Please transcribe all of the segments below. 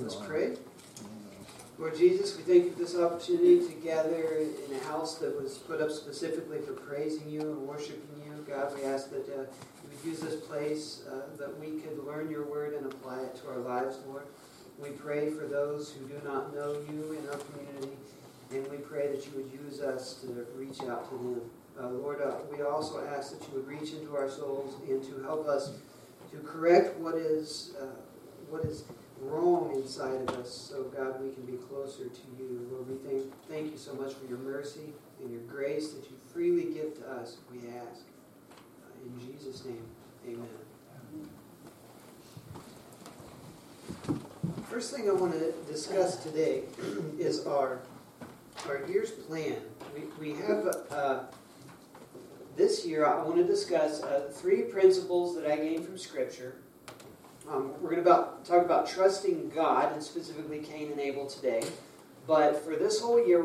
let's pray. Lord Jesus, we thank you for this opportunity to gather in a house that was put up specifically for praising you and worshiping you. God, we ask that uh, you would use this place uh, that we could learn your word and apply it to our lives, Lord. We pray for those who do not know you in our community, and we pray that you would use us to reach out to them. Uh, Lord, uh, we also ask that you would reach into our souls and to help us to correct what is uh, what is wrong inside of us, so God, we can be closer to you. Lord, we thank thank you so much for your mercy and your grace that you freely give to us. We ask uh, in Jesus' name, Amen. First thing I want to discuss today is our our year's plan. We, we have uh, this year, I want to discuss uh, three principles that I gained from Scripture. Um, we're going to talk about trusting God, and specifically Cain and Abel today. But for this whole year,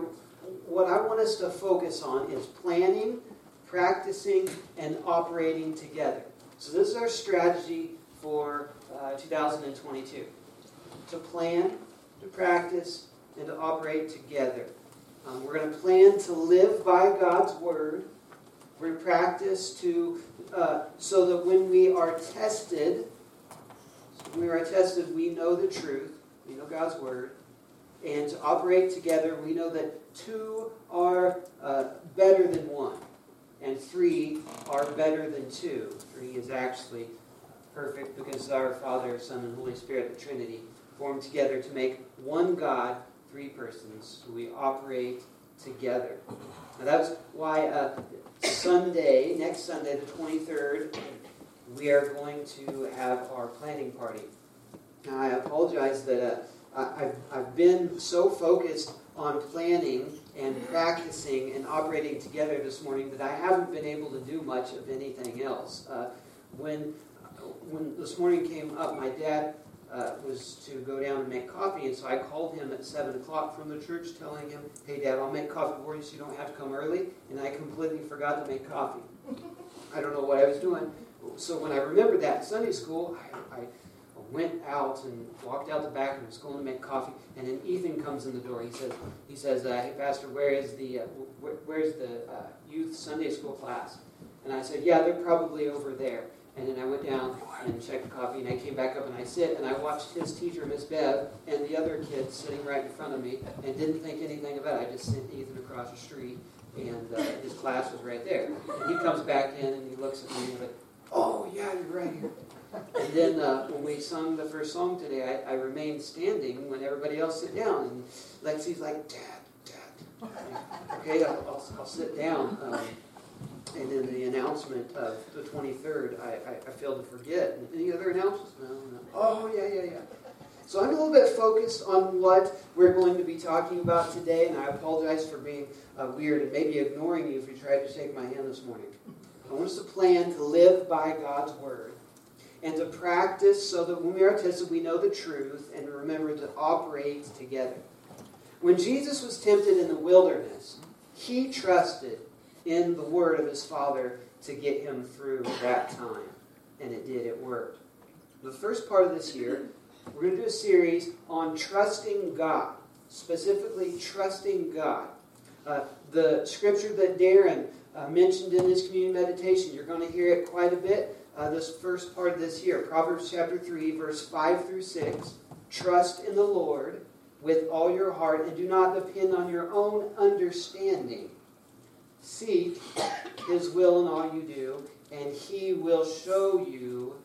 what I want us to focus on is planning, practicing, and operating together. So, this is our strategy for uh, 2022 to plan, to practice, and to operate together. Um, we're going to plan to live by God's Word We're going to practice to uh, so that when we are tested, we are tested, we know the truth. We know God's word, and to operate together, we know that two are uh, better than one, and three are better than two. Three is actually perfect because our Father, Son, and Holy Spirit, the Trinity, form together to make one God, three persons. So we operate together. Now that's why uh, Sunday, next Sunday, the 23rd, we are going to have our planning party. Now, I apologize that uh, I've, I've been so focused on planning and practicing and operating together this morning that I haven't been able to do much of anything else. Uh, when, when this morning came up, my dad uh, was to go down and make coffee, and so I called him at 7 o'clock from the church telling him, hey, Dad, I'll make coffee for you so you don't have to come early, and I completely forgot to make coffee. I don't know what I was doing. So when I remembered that in Sunday school, I, I went out and walked out the back and was going to make coffee, and then Ethan comes in the door. He says, "He says, uh, hey Pastor, where is the uh, where, where's the uh, youth Sunday school class?" And I said, "Yeah, they're probably over there." And then I went down and checked the coffee, and I came back up and I sit and I watched his teacher, Miss Bev, and the other kid sitting right in front of me, and didn't think anything of it. I just sent Ethan across the street, and uh, his class was right there. And he comes back in and he looks at me like, "Oh yeah, you're right here." And then uh, when we sung the first song today, I, I, remained standing when everybody else sat down, and Lexi's like, "Dad, Dad." Okay, I'll, I'll, I'll sit down. Um, and then the announcement of the 23rd, I, I, I failed to forget. Any other announcements? No, no. Oh, yeah, yeah, yeah. So I'm a little bit focused on what we're going to be talking about today, and I apologize for being uh, weird and maybe ignoring you if you tried to shake my hand this morning. I want us to plan to live by God's Word and to practice so that when we are tested, we know the truth and remember to operate together. When Jesus was tempted in the wilderness, he trusted in the word of his Father to get him through that time. And it did, it worked. The first part of this year, we're going to do a series on trusting God, specifically trusting God. Uh, the scripture that Darren uh, mentioned in this communion meditation, you're going to hear it quite a bit uh, this first part of this year. Proverbs chapter 3, verse 5 through 6. Trust in the Lord with all your heart and do not depend on your own understanding. Seek his will in all you do, and he will show you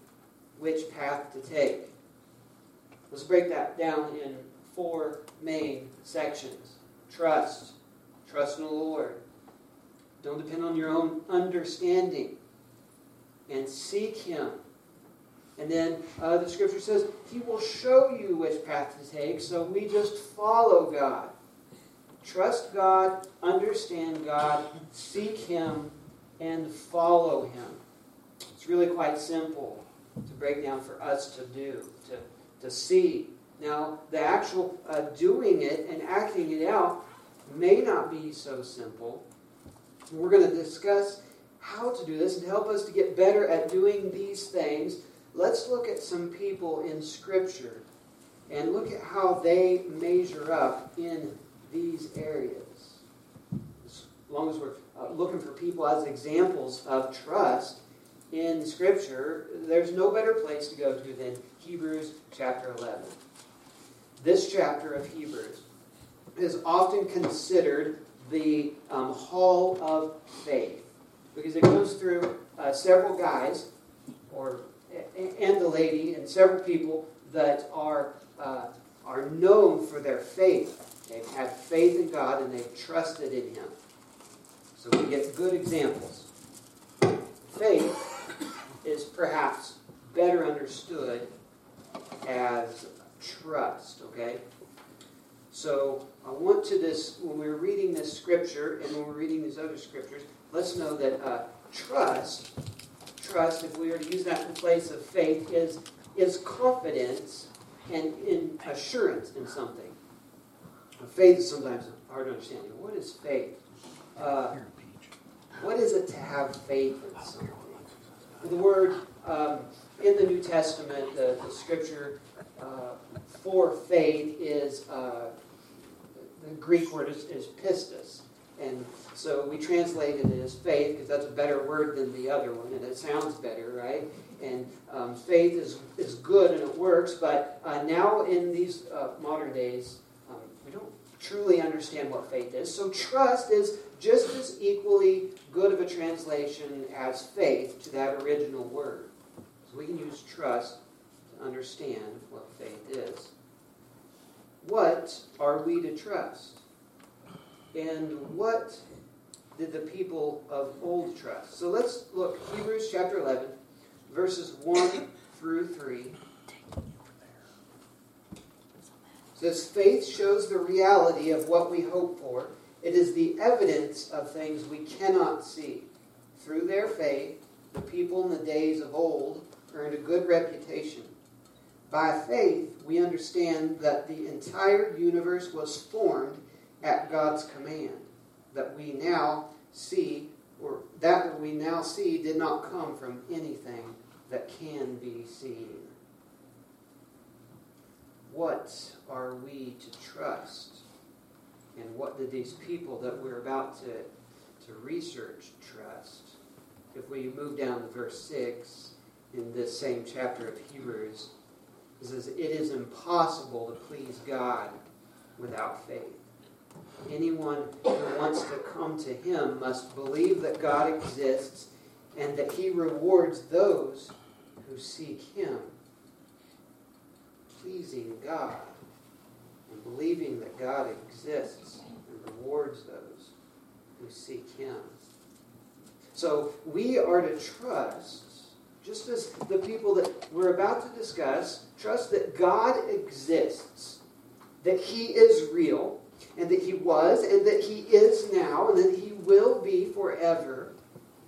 which path to take. Let's break that down in four main sections. Trust. Trust in the Lord. Don't depend on your own understanding. And seek him. And then uh, the scripture says, He will show you which path to take, so we just follow God. Trust God, understand God, seek Him, and follow Him. It's really quite simple to break down for us to do, to, to see. Now, the actual uh, doing it and acting it out may not be so simple. We're going to discuss how to do this and help us to get better at doing these things. Let's look at some people in Scripture and look at how they measure up in these areas. As long as we're uh, looking for people as examples of trust in Scripture, there's no better place to go to than Hebrews chapter 11. This chapter of Hebrews is often considered the um, hall of faith because it goes through uh, several guys or and the lady and several people that are uh, are known for their faith. They've had faith in God and they've trusted in Him. So we get good examples. Faith is perhaps better understood as trust. Okay. So I want to this when we're reading this scripture and when we're reading these other scriptures, let's know that uh, trust, trust, if we were to use that in place of faith, is is confidence and in assurance in something. Faith is sometimes hard to understand. What is faith? Uh, what is it to have faith in something? The word um, in the New Testament, the, the scripture uh, for faith is uh, the Greek word is, is pistis. And so we translated it as faith because that's a better word than the other one, and it sounds better, right? And um, faith is, is good and it works, but uh, now in these uh, modern days, um, we don't truly understand what faith is. So trust is just as equally good of a translation as faith to that original word. So we can use trust to understand what faith is. What are we to trust? And what did the people of old trust? So let's look Hebrews chapter 11, verses 1 through 3. It says, Faith shows the reality of what we hope for. It is the evidence of things we cannot see. Through their faith, the people in the days of old earned a good reputation. By faith, we understand that the entire universe was formed at God's command. That we now see, or that we now see, did not come from anything that can be seen. What are we to trust? And what did these people that we're about to, to research trust? If we move down to verse 6 in this same chapter of Hebrews, says, It is impossible to please God without faith. Anyone who wants to come to Him must believe that God exists and that He rewards those who seek Him. Pleasing God and believing that God exists and rewards those who seek Him. So we are to trust just as the people that we're about to discuss trust that God exists, that He is real, and that He was, and that He is now, and that He will be forever.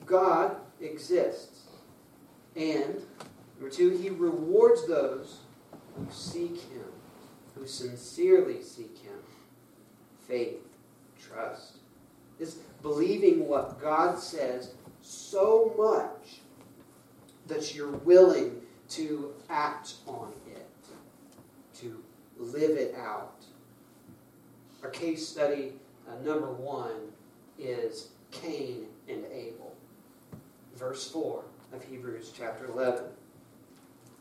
God exists. And, number two, He rewards those who seek Him, who sincerely seek Him. Faith, trust, is believing what God says so much that you're willing to act on it, to live it out. Our case study uh, number one is Cain and Abel. Verse 4 of Hebrews chapter 11.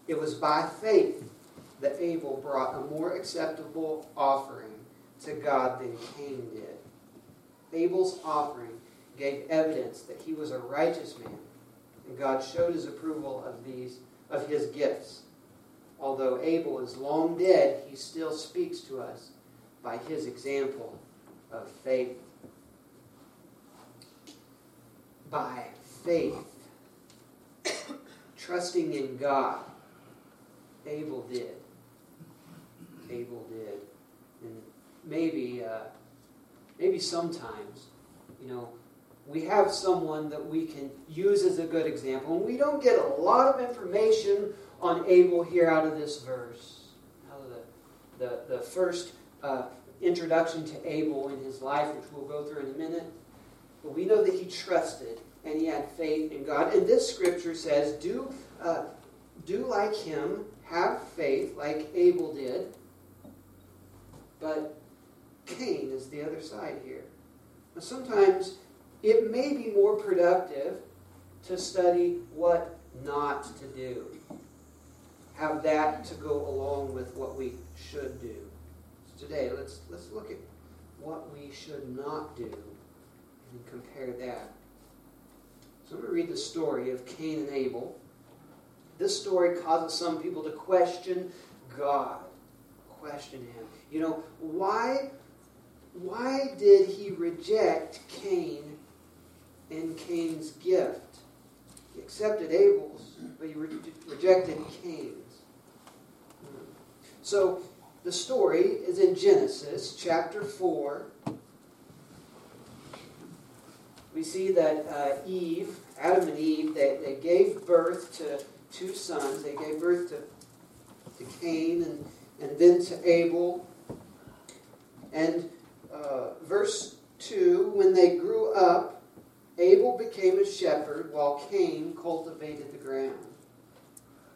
It was by faith that Abel brought a more acceptable offering to God than Cain did. Abel's offering gave evidence that he was a righteous man and God showed his approval of these of his gifts. Although Abel is long dead, he still speaks to us by his example of faith. By faith, trusting in God, Abel did. Abel did. And maybe, uh, maybe sometimes, you know, we have someone that we can use as a good example. And we don't get a lot of information on Abel here out of this verse. Out of the, the, the first uh, introduction to Abel in his life, which we'll go through in a minute. But we know that he trusted and he had faith in God. And this scripture says, do, uh, do like him, have faith like Abel did. But Cain is the other side here. Now, sometimes it may be more productive to study what not to do. Have that to go along with what we should do. So today, let's, let's look at what we should not do and compare that. So I'm going to read the story of Cain and Abel. This story causes some people to question God, question Him. You know, why, why did He reject Cain and Cain's gift? He accepted Abel's, but he re- rejected Cain's. So the story is in Genesis chapter 4. We see that uh, Eve, Adam and Eve, they, they gave birth to two sons. They gave birth to, to Cain and, and then to Abel. And uh, verse 2 when they grew up, Abel became a shepherd while Cain cultivated the ground.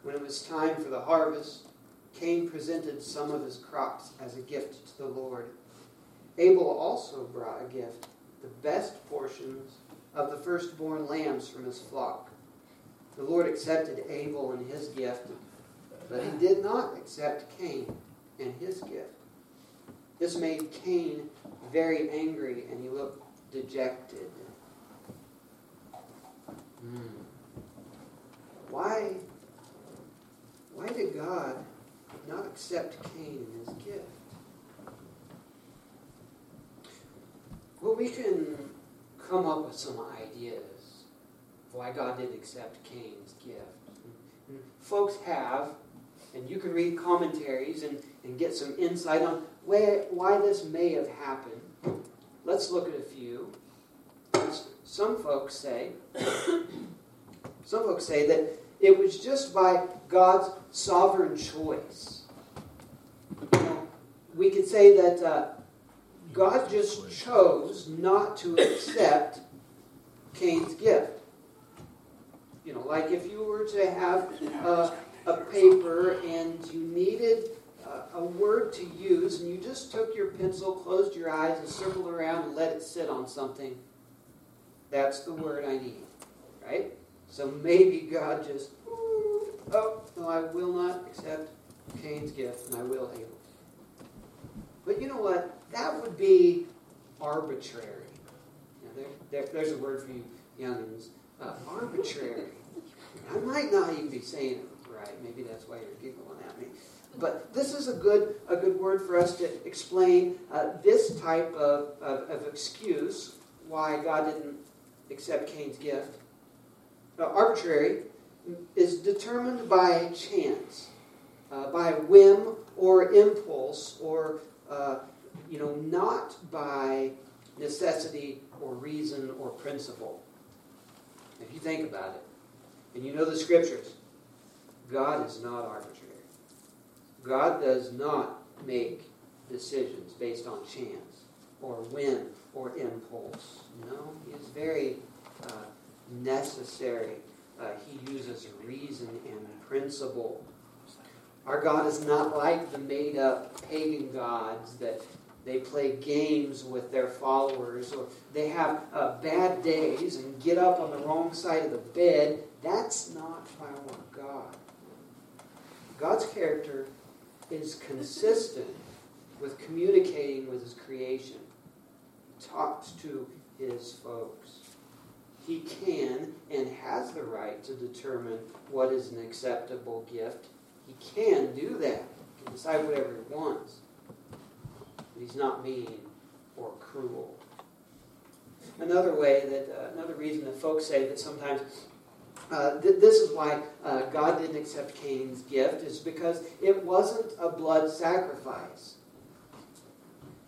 When it was time for the harvest, Cain presented some of his crops as a gift to the Lord. Abel also brought a gift, the best portions of the firstborn lambs from his flock. The Lord accepted Abel and his gift, but he did not accept Cain and his gift. This made Cain very angry, and he looked dejected. Why, why did God not accept Cain and his gift? Well, we can come up with some ideas of why God didn't accept Cain's gift. Folks have, and you can read commentaries and, and get some insight on where, why this may have happened. Let's look at a few. Some folks say, some folks say that it was just by God's sovereign choice. We could say that uh, God just chose not to accept Cain's gift. You know, like if you were to have uh, a paper and you needed a word to use, and you just took your pencil, closed your eyes, and circled around and let it sit on something, that's the word I need, right? So maybe God just, oh, no, I will not accept Cain's gift, and I will Abel. But you know what? That would be arbitrary. there, there, there's a word for you youngins. Uh, arbitrary. I might not even be saying it right. Maybe that's why you're giggling at me. But this is a good, a good word for us to explain uh, this type of, of, of, excuse why God didn't accept Cain's gift. Arbitrary is determined by chance, uh, by whim or impulse, or uh, you know, not by necessity or reason or principle. If you think about it, and you know the scriptures, God is not arbitrary. God does not make decisions based on chance or whim or impulse. No, He is very uh, necessary. Uh, he uses reason and principle. Our God is not like the made up pagan gods that they play games with their followers or they have uh, bad days and get up on the wrong side of the bed. That's not our God. God's character is consistent with communicating with his creation. Talks to his folks. He can and has the right to determine what is an acceptable gift. He can do that. He can decide whatever he wants. But he's not mean or cruel. Another way that, uh, another reason that folks say that sometimes uh, th- this is why uh, God didn't accept Cain's gift, is because it wasn't a blood sacrifice.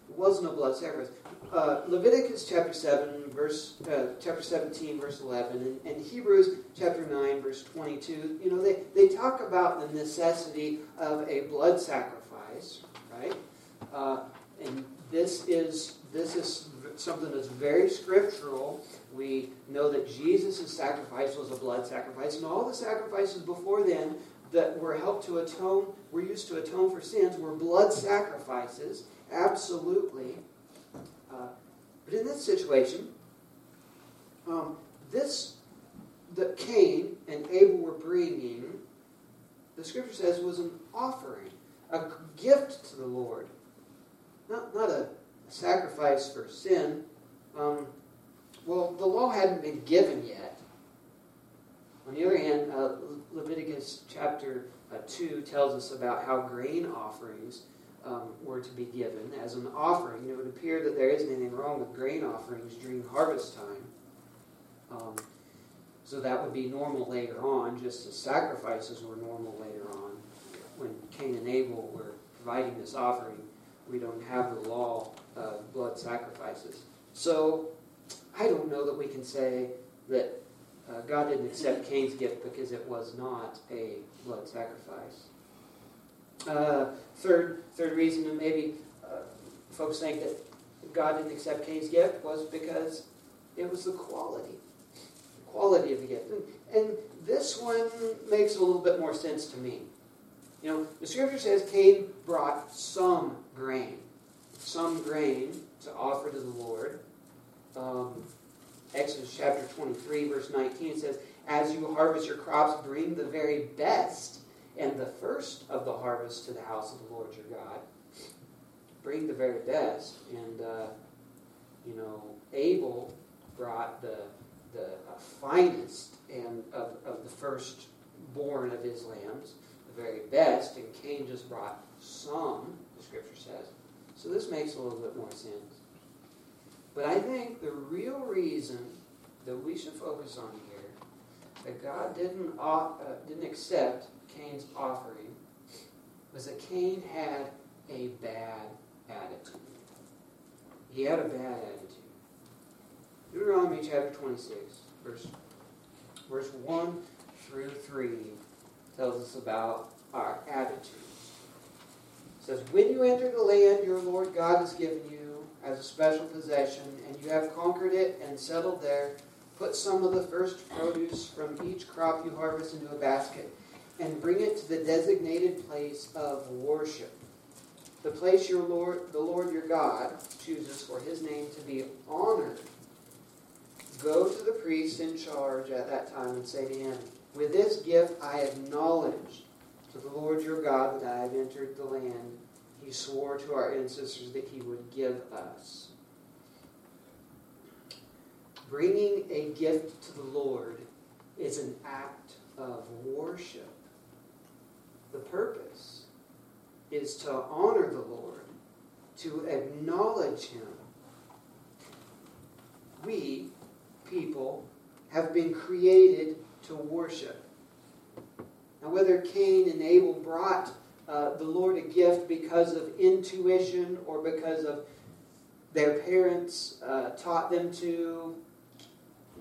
It wasn't a blood sacrifice. Uh, Leviticus chapter 7, verse, uh, chapter 17, verse 11, and, and, Hebrews chapter 9, verse 22, you know, they, they talk about the necessity of a blood sacrifice, right? Uh, and this is, this is something that's very scriptural we know that Jesus' sacrifice was a blood sacrifice, and all the sacrifices before then that were helped to atone were used to atone for sins were blood sacrifices, absolutely. But in this situation, um, this that Cain and Abel were bringing, the scripture says, was an offering, a gift to the Lord. Not, not a sacrifice for sin. Um, well, the law hadn't been given yet. On the other hand, uh, Leviticus chapter uh, 2 tells us about how grain offerings um, were to be given as an offering. It would appear that there isn't anything wrong with grain offerings during harvest time. Um, so that would be normal later on, just as sacrifices were normal later on. When Cain and Abel were providing this offering, we don't have the law of blood sacrifices. So I don't know that we can say that uh, God didn't accept Cain's gift because it was not a blood sacrifice. Uh, third, third reason, and maybe uh, folks think that God didn't accept Cain's gift was because it was the quality, the quality of the gift. And, and this one makes a little bit more sense to me. You know, the scripture says Cain brought some grain, some grain to offer to the Lord. Um, Exodus chapter 23, verse 19 says, As you harvest your crops, bring the very best and the first of the harvest to the house of the Lord your God. Bring the very best. And, uh, you know, Abel brought the, the uh, finest and of, of the firstborn of his lambs, the very best, and Cain just brought some, the scripture says. So this makes a little bit more sense. But I think the real reason that we should focus on here that God didn't uh, didn't accept Cain's offering was that Cain had a bad attitude. He had a bad attitude. Deuteronomy chapter 26, verse, verse 1 through 3 tells us about our attitude. It says, When you enter the land your Lord God has given you as a special possession, and you have conquered it and settled there, put some of the first produce from each crop you harvest into a basket, and bring it to the designated place of worship. The place your Lord, the Lord your God chooses for his name to be honored. Go to the priest in charge at that time and say to him, With this gift I acknowledge to the Lord your God that I have entered the land he swore to our ancestors that he would give us. Bringing a gift to the Lord is an act of worship. The purpose is to honor the Lord, to acknowledge him. We, people, have been created to worship. Now, whether Cain and Abel brought uh, the Lord a gift because of intuition or because of their parents uh, taught them to.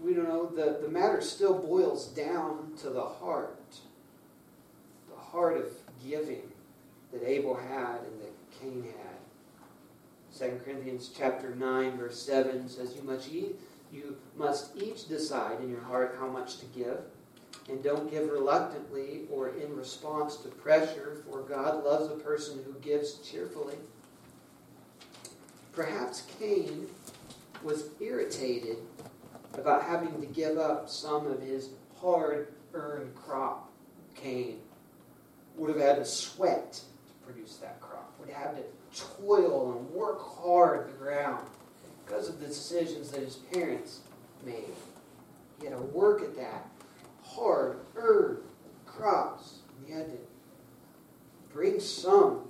We don't know. The, the matter still boils down to the heart. Heart of giving that Abel had and that Cain had. 2 Corinthians chapter 9, verse 7 says, You must, eat, you must each decide in your heart how much to give and don't give reluctantly or in response to pressure, for God loves a person who gives cheerfully. Perhaps Cain was irritated about having to give up some of his hard earned crop. Cain would have had to sweat to produce that crop, would have to toil and work hard the ground because of the decisions that his parents made. He had to work at that hard earned crops. He had to bring some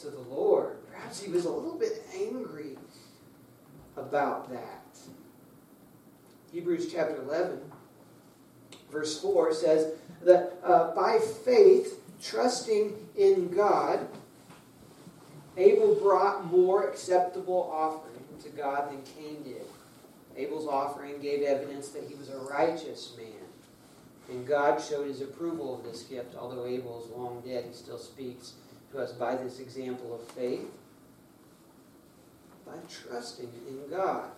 to the Lord. Perhaps he was a little bit angry about that. Hebrews chapter 11, verse 4 says that uh, by faith, trusting in God, Abel brought more acceptable offering to God than Cain did. Abel's offering gave evidence that he was a righteous man. And God showed his approval of this gift. Although Abel is long dead, he still speaks to us by this example of faith. By trusting in God,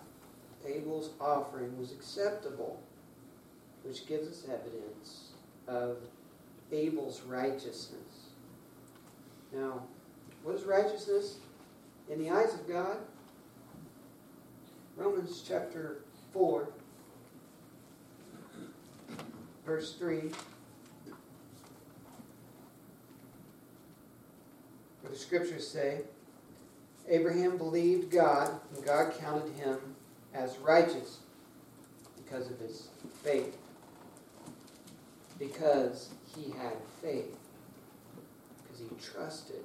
Abel's offering was acceptable, which gives us evidence of Abel's righteousness. Now, what is righteousness in the eyes of God? Romans chapter 4, verse 3. Where the scriptures say, Abraham believed God, and God counted him as righteous because of his faith. Because he had faith. Because he trusted.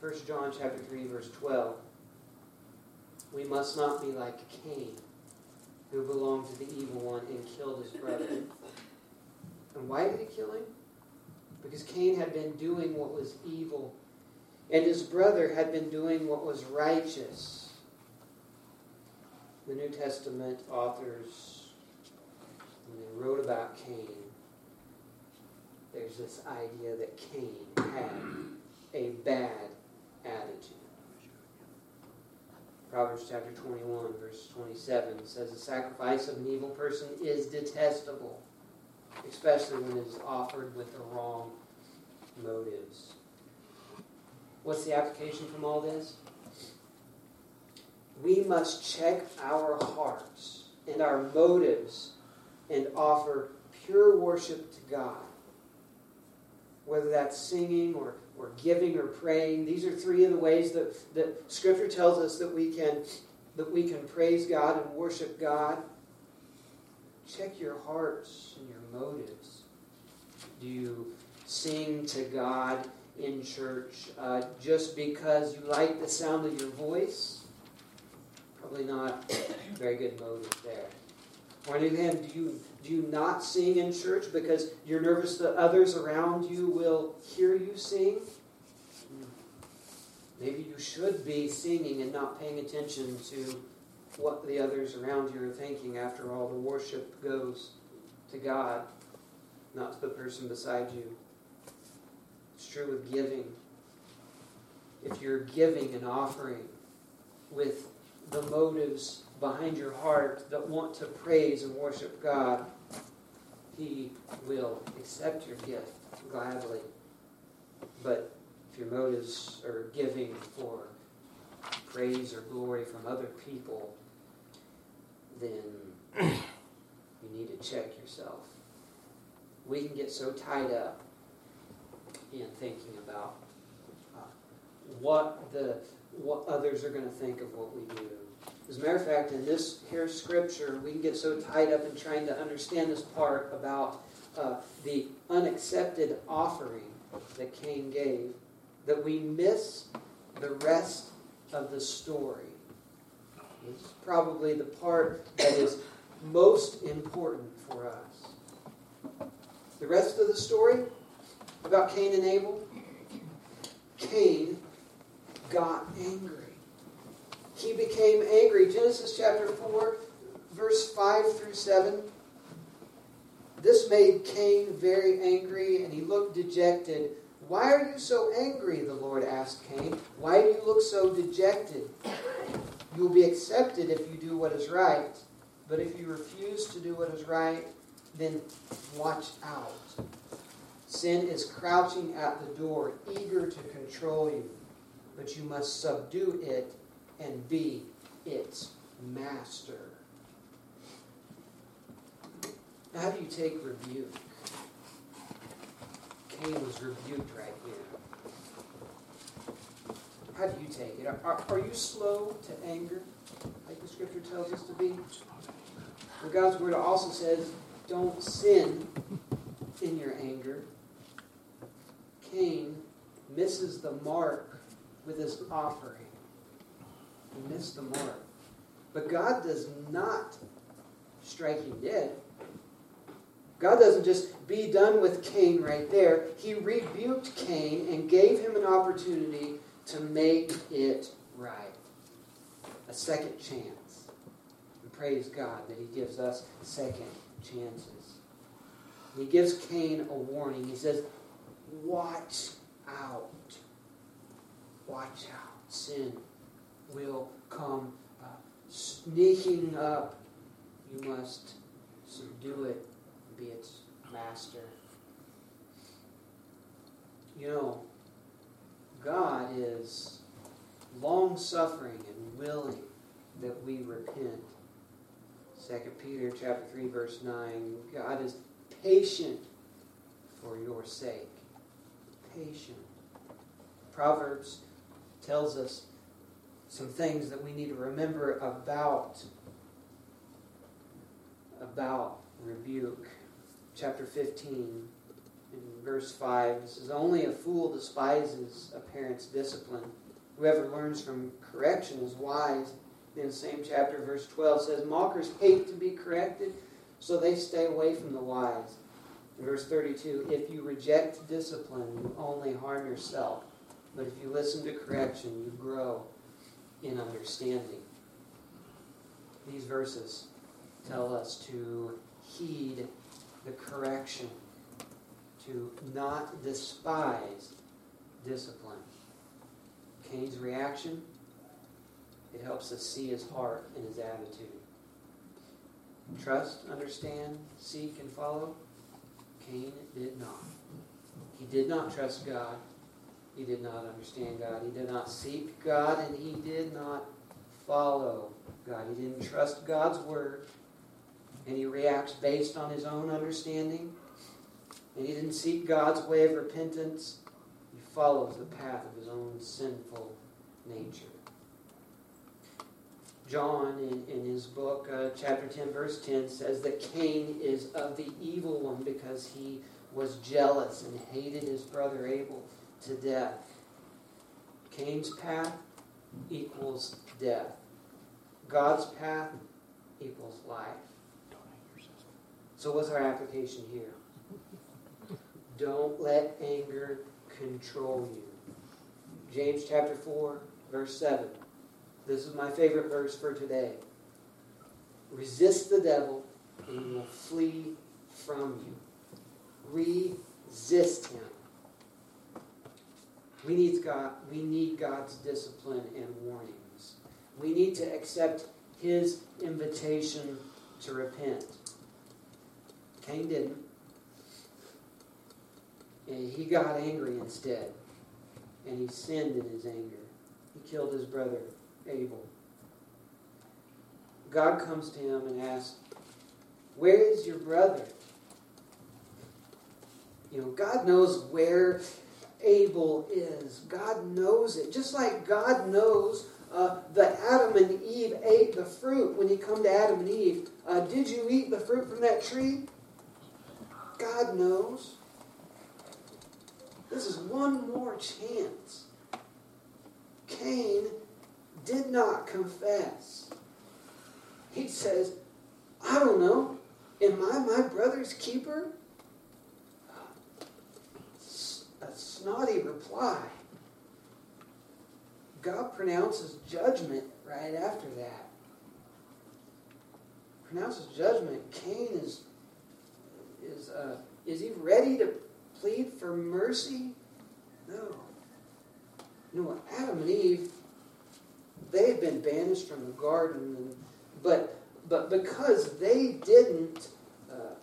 1 John chapter 3, verse 12. We must not be like Cain, who belonged to the evil one and killed his brother. And why did he kill him? Because Cain had been doing what was evil, and his brother had been doing what was righteous. The New Testament authors, when they wrote about Cain, there's this idea that Cain had a bad attitude. Proverbs chapter 21, verse 27 says, The sacrifice of an evil person is detestable, especially when it is offered with the wrong motives. What's the application from all this? We must check our hearts and our motives and offer pure worship to God. Whether that's singing or or giving or praying. These are three of the ways that, that Scripture tells us that we can that we can praise God and worship God. Check your hearts and your motives. Do you sing to God in church uh, just because you like the sound of your voice? Probably not very good motive there. Or on the other hand, do you do you not sing in church because you're nervous that others around you will hear you sing? Maybe you should be singing and not paying attention to what the others around you are thinking. After all, the worship goes to God, not to the person beside you. It's true with giving. If you're giving an offering with the motives behind your heart that want to praise and worship God, He will accept your gift gladly. But if your motives are giving for praise or glory from other people, then you need to check yourself. We can get so tied up in thinking about uh, what the what others are going to think of what we do. As a matter of fact, in this here scripture, we can get so tied up in trying to understand this part about uh, the unaccepted offering that Cain gave that we miss the rest of the story. It's probably the part that is most important for us. The rest of the story about Cain and Abel Cain got angry he became angry. Genesis chapter 4, verse 5 through 7. This made Cain very angry, and he looked dejected. Why are you so angry? The Lord asked Cain. Why do you look so dejected? You will be accepted if you do what is right. But if you refuse to do what is right, then watch out. Sin is crouching at the door, eager to control you. But you must subdue it and be its master. How do you take rebuke? Cain was rebuked right here. How do you take it? Are, are you slow to anger, like the scripture tells us to be? But God's word also says, don't sin in your anger. Cain misses the mark with his offering. Missed the mark. But God does not strike him dead. God doesn't just be done with Cain right there. He rebuked Cain and gave him an opportunity to make it right. A second chance. And praise God that He gives us second chances. He gives Cain a warning. He says, Watch out. Watch out. Sin will come uh, sneaking up. You must subdue it, be its master. you know, God is long suffering and willing that we repent. 2 Peter chapter 3 verse 9 God is patient for your sake. Patient. Proverbs tells us some things that we need to remember about about rebuke. Chapter 15 in verse 5 this is only a fool despises a parent's discipline. Whoever learns from correction is wise. In same chapter, verse 12 says, Mockers hate to be corrected, so they stay away from the wise. In verse 32, if you reject discipline, you only harm yourself. But if you listen to correction, you grow in understanding. These verses tell us to heed the correction, to not despise discipline. Cain's reaction, it helps us see his heart and his attitude. Trust, understand, seek, and follow. Cain did not. He did not trust God. He did not understand God. He did not seek God, and he did not follow God. He didn't trust God's word, and he reacts based on his own understanding. And he didn't seek God's way of repentance. He follows the path of his own sinful nature. John, in, in his book, uh, chapter 10, verse 10, says that Cain is of the evil one because he was jealous and hated his brother Abel to death. Cain's path equals death. God's path equals life. So, what's our application here? Don't let anger control you. James chapter 4, verse 7. This is my favorite verse for today. Resist the devil, and he will flee from you. Resist him. We need God. We need God's discipline and warnings. We need to accept His invitation to repent. Cain didn't. And he got angry instead. And he sinned in his anger. He killed his brother Abel. God comes to him and asks, Where is your brother? You know, God knows where Abel is. God knows it. Just like God knows uh, that Adam and Eve ate the fruit when you come to Adam and Eve. Uh, did you eat the fruit from that tree? God knows. This is one more chance. Cain did not confess. He says, I don't know. Am I my brother's keeper? A snotty reply. God pronounces judgment right after that. Pronounces judgment. Cain is is uh, is he ready to plead for mercy? No. No. Adam and Eve they had been banished from the garden, and, but but because they didn't uh,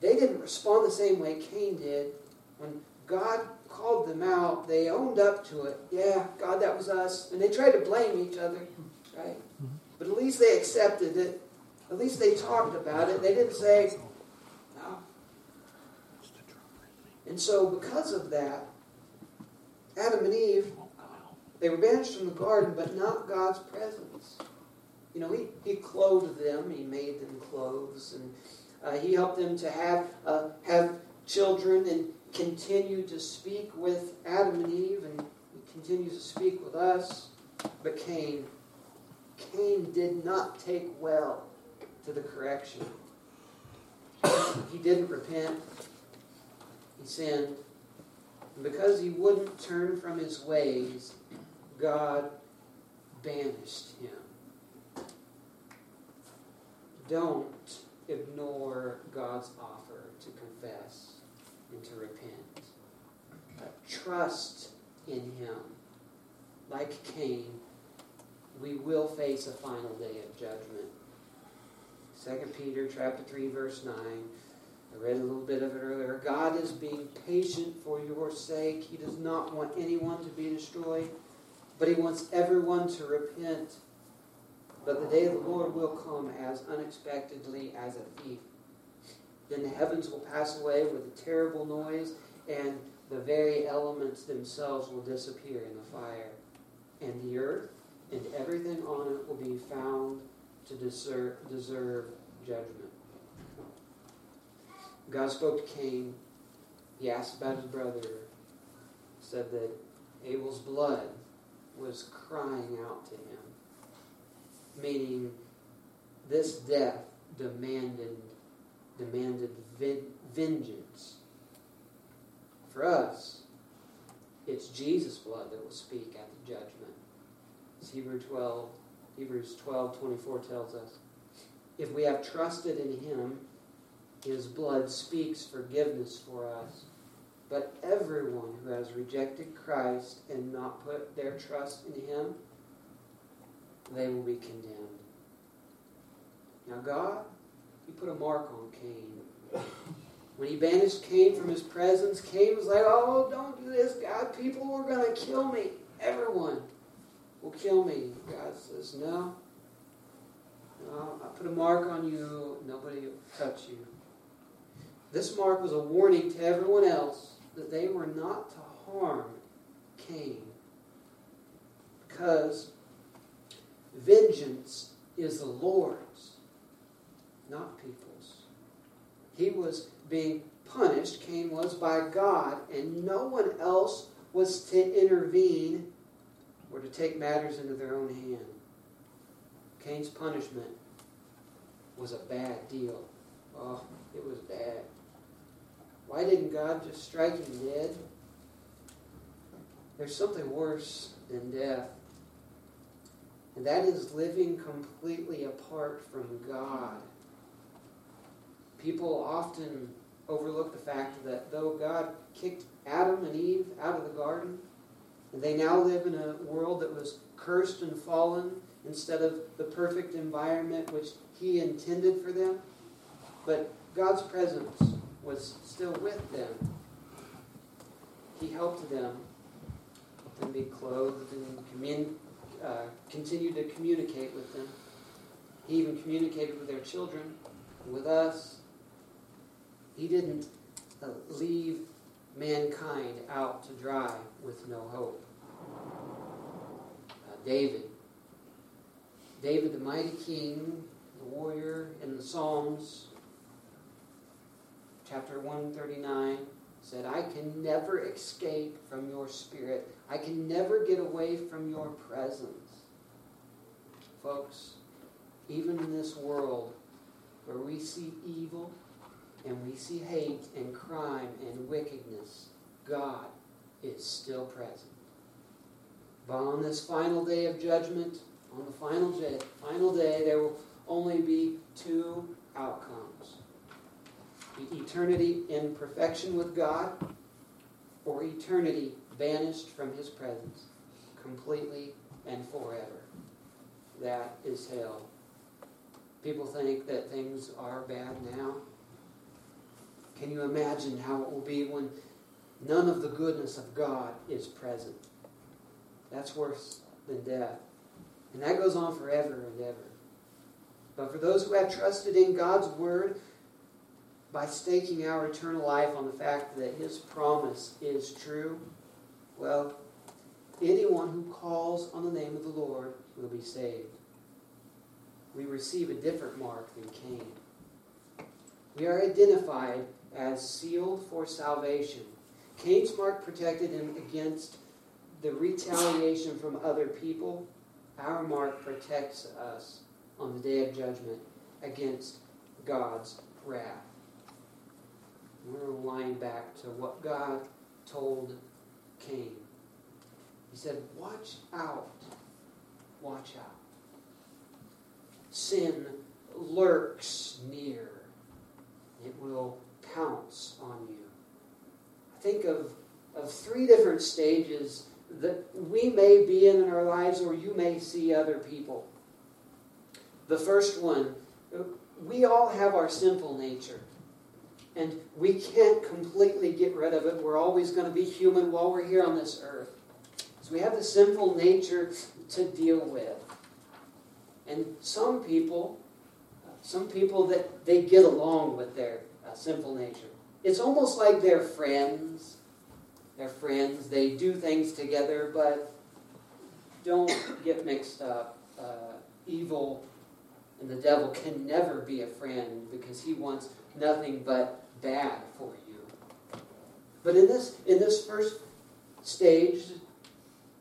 they didn't respond the same way Cain did when God called them out, they owned up to it. Yeah, God, that was us, and they tried to blame each other, right? But at least they accepted it. At least they talked about it. They didn't say no. And so, because of that, Adam and Eve they were banished from the garden, but not God's presence. You know, He, he clothed them, He made them clothes, and uh, He helped them to have, uh, have children and continue to speak with Adam and Eve, and He continues to speak with us. But Cain, Cain did not take well to the correction. he didn't repent. He sinned. And because he wouldn't turn from his ways, God banished him. Don't ignore God's offer to confess and to repent. But trust in him. Like Cain, we will face a final day of judgment. 2 Peter chapter 3 verse 9 I read a little bit of it earlier. God is being patient for your sake. He does not want anyone to be destroyed, but He wants everyone to repent. But the day of the Lord will come as unexpectedly as a thief. Then the heavens will pass away with a terrible noise, and the very elements themselves will disappear in the fire. And the earth and everything on it will be found to deserve, deserve judgment. God spoke to Cain. He asked about his brother. Said that Abel's blood was crying out to him, meaning this death demanded demanded vengeance. For us, it's Jesus' blood that will speak at the judgment. As Hebrew 12, Hebrews 12, 24 tells us. If we have trusted in him, his blood speaks forgiveness for us. But everyone who has rejected Christ and not put their trust in him, they will be condemned. Now, God, He put a mark on Cain. When he banished Cain from his presence, Cain was like, Oh, don't do this, God. People are going to kill me. Everyone will kill me. God says, No. No, I put a mark on you. Nobody will touch you. This mark was a warning to everyone else that they were not to harm Cain. Because vengeance is the Lord's, not people's. He was being punished, Cain was, by God, and no one else was to intervene or to take matters into their own hand. Cain's punishment was a bad deal. Oh, it was bad. Why didn't God just strike him dead? There's something worse than death, and that is living completely apart from God. People often overlook the fact that though God kicked Adam and Eve out of the garden, and they now live in a world that was cursed and fallen instead of the perfect environment which He intended for them. But God's presence was still with them. He helped them to be clothed and commun- uh, continued to communicate with them. He even communicated with their children, with us. He didn't uh, leave mankind out to dry with no hope. Uh, David. David, the mighty king, the warrior in the Psalms, chapter 139 said, I can never escape from your spirit. I can never get away from your presence. Folks, even in this world where we see evil and we see hate and crime and wickedness, God is still present. But on this final day of judgment, on the final day, final day, there will only be two outcomes eternity in perfection with God, or eternity banished from His presence completely and forever. That is hell. People think that things are bad now. Can you imagine how it will be when none of the goodness of God is present? That's worse than death. And that goes on forever and ever. But for those who have trusted in God's Word, by staking our eternal life on the fact that His promise is true, well, anyone who calls on the name of the Lord will be saved. We receive a different mark than Cain. We are identified as sealed for salvation. Cain's mark protected him against the retaliation from other people. Our mark protects us on the day of judgment against God's wrath. We're line back to what God told Cain. He said, Watch out. Watch out. Sin lurks near, it will pounce on you. I think of, of three different stages that we may be in in our lives, or you may see other people. The first one, we all have our sinful nature. And we can't completely get rid of it. We're always going to be human while we're here on this earth. So we have the sinful nature to deal with. And some people, some people that they get along with their sinful nature. It's almost like they're friends. They're friends. They do things together, but don't get mixed up. Uh, evil and the devil can never be a friend because he wants nothing but bad for you. But in this in this first stage,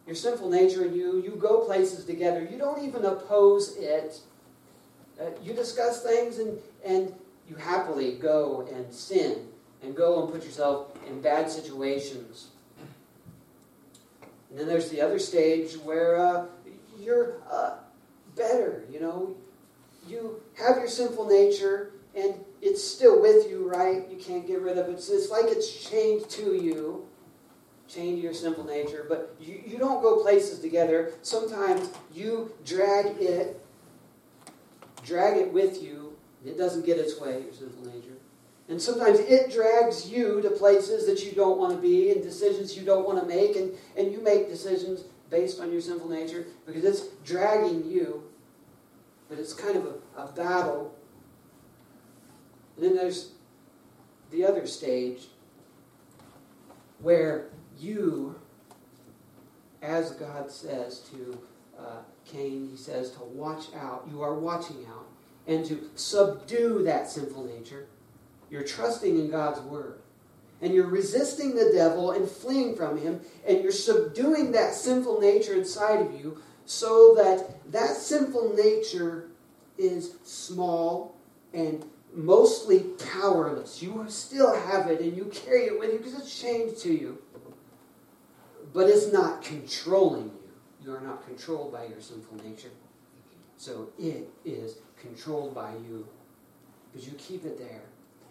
your sinful nature and you, you go places together. You don't even oppose it. Uh, you discuss things and, and you happily go and sin and go and put yourself in bad situations. And then there's the other stage where uh, you're uh, better, you know. You have your sinful nature and it's still with you, right? You can't get rid of it. So it's like it's chained to you, chained to your sinful nature. But you, you don't go places together. Sometimes you drag it, drag it with you. It doesn't get its way, your sinful nature. And sometimes it drags you to places that you don't want to be and decisions you don't want to make. And, and you make decisions based on your sinful nature because it's dragging you. But it's kind of a, a battle and then there's the other stage where you, as God says to uh, Cain, he says to watch out. You are watching out and to subdue that sinful nature. You're trusting in God's word. And you're resisting the devil and fleeing from him. And you're subduing that sinful nature inside of you so that that sinful nature is small and mostly powerless. You still have it and you carry it with you because it's chained to you. But it's not controlling you. You are not controlled by your sinful nature. So it is controlled by you. Because you keep it there.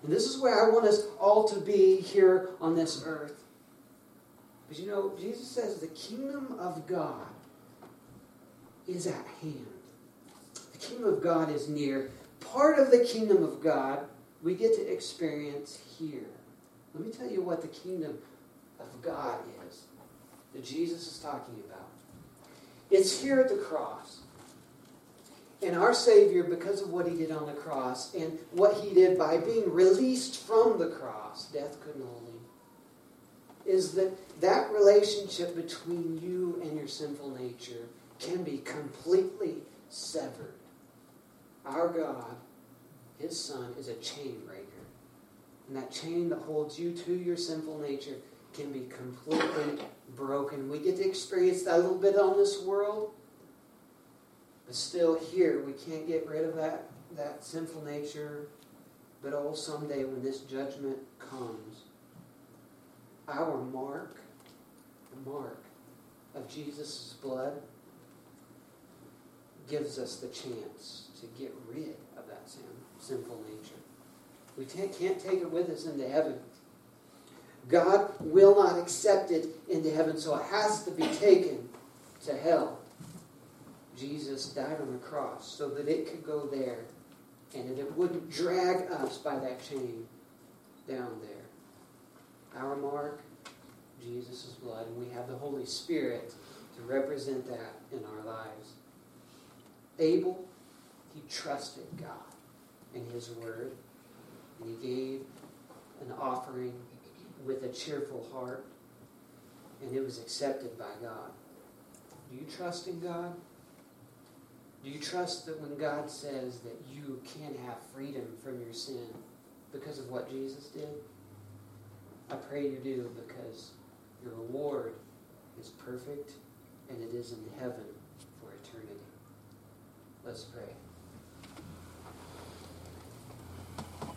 And this is where I want us all to be here on this earth. But you know, Jesus says the kingdom of God is at hand. The kingdom of God is near part of the kingdom of God we get to experience here. Let me tell you what the kingdom of God is that Jesus is talking about. It's here at the cross. And our Savior, because of what he did on the cross and what he did by being released from the cross, death couldn't hold is that that relationship between you and your sinful nature can be completely severed. Our God, His Son, is a chain breaker. And that chain that holds you to your sinful nature can be completely broken. We get to experience that a little bit on this world, but still here we can't get rid of that, that sinful nature. But oh, someday when this judgment comes, our mark, the mark of Jesus' blood, gives us the chance to get rid of that sin, sinful nature. We can't take it with us into heaven. God will not accept it into heaven, so it has to be taken to hell. Jesus died on the cross so that it could go there and that it wouldn't drag us by that chain down there. Our mark, Jesus' blood, and we have the Holy Spirit to represent that in our lives. Abel he trusted God and His Word, and he gave an offering with a cheerful heart, and it was accepted by God. Do you trust in God? Do you trust that when God says that you can have freedom from your sin because of what Jesus did? I pray you do because your reward is perfect and it is in heaven for eternity. Let's pray.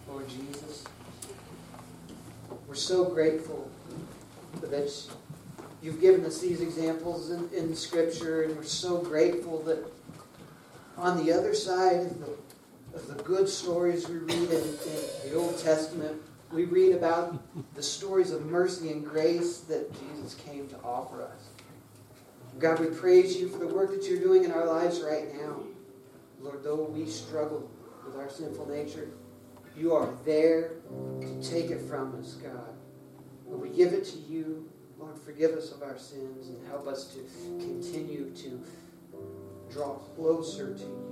Lord Jesus. We're so grateful that you've given us these examples in, in Scripture, and we're so grateful that on the other side of the, of the good stories we read in, in the Old Testament, we read about the stories of mercy and grace that Jesus came to offer us. God, we praise you for the work that you're doing in our lives right now. Lord, though we struggle with our sinful nature, You are there to take it from us, God. Lord, we give it to you. Lord, forgive us of our sins and help us to continue to draw closer to you.